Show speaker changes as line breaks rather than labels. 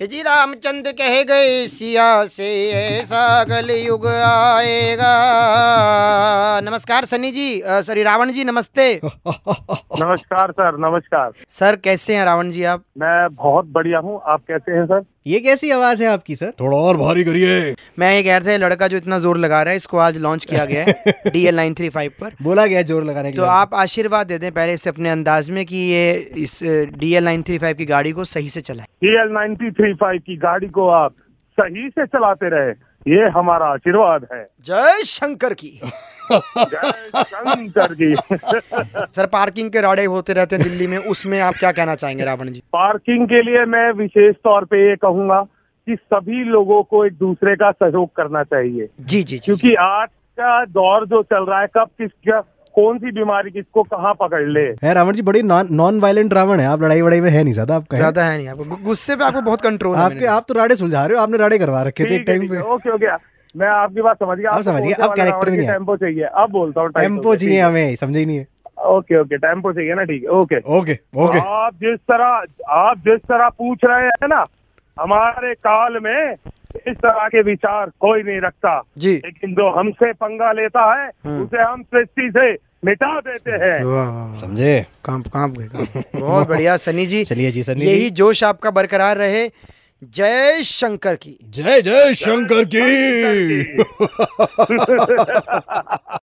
ये जी रामचंद्र कह गए सिया से ऐसा गल युग आएगा। नमस्कार सनी जी सॉरी रावण जी नमस्ते।
नमस्कार सर नमस्कार।
सर कैसे हैं रावण जी आप?
मैं बहुत बढ़िया हूँ। आप कैसे हैं सर?
ये कैसी आवाज़ है आपकी सर?
थोड़ा और भारी करिए।
मैं ये कह रहा था लड़का जो इतना ज़ोर लगा रहा है इसको आज लॉन्च किया गया है D L nine three five पर।
बोला गया ज़ोर लगाने के
तो आप आशीर्वाद दे दें पहले से अपने अंदाज में कि ये इस D L nine three five की गाड़ी को सही से चलाए।
D L ninety three five की गाड़ी को आप सही से चलाते रहे ये हमारा आशीर्वाद है।
जय शंकर की।
जय शंकर जी
सर पार्किंग के राड़े होते रहते हैं दिल्ली में उसमें आप क्या कहना चाहेंगे रावण जी?
पार्किंग के लिए मैं विशेष तौर पे ये कहूँगा कि सभी लोगों को एक दूसरे का सहयोग करना चाहिए।
जी जी जी।
क्योंकि आज का दौर जो चल रहा है कब किस कौन सी बीमारी किसको कहाँ पकड़ ले?
है रावण जी बड़ी नॉन वायलेंट रावण है। आप लड़ाई वड़ाई में है नहीं ज़्यादा आप कहें।
ज़्यादा है नहीं आपको गुस्से पे आपको बहुत कंट्रोल
आपके आप तो राड़े सुलझा रहे हो आपने राड़े करवा रखे थे टाइम पे।
Okay okay. मैं आपकी बात समझ गया।
अब समझ गया, अब
वाले
character
रावण
में
की
नहीं
टेंपो चाहिए? अब बोलता हूँ
टेंपो चाहिए हमें समझे ही नहीं है।
ओके ओके टेंपो चाहिए ना ठीक है ओके।
Okay okay.
आप जिस तरह आप जिस तरह पूछ रहे हैं ना हमारे काल में इस तरह के विचार कोई नहीं रखता।
जी।
लेकिन जो हमसे पंगा लेता है
हम्म।
उसे हम सृष्टि से मिटा देते हैं।
समझे?
काम काम गए बहुत बढ़िया सनी जी।
चलिए जी सनी
यही जोश आपका बरकरार रहे। जय शंकर की।
जय जय शंकर की।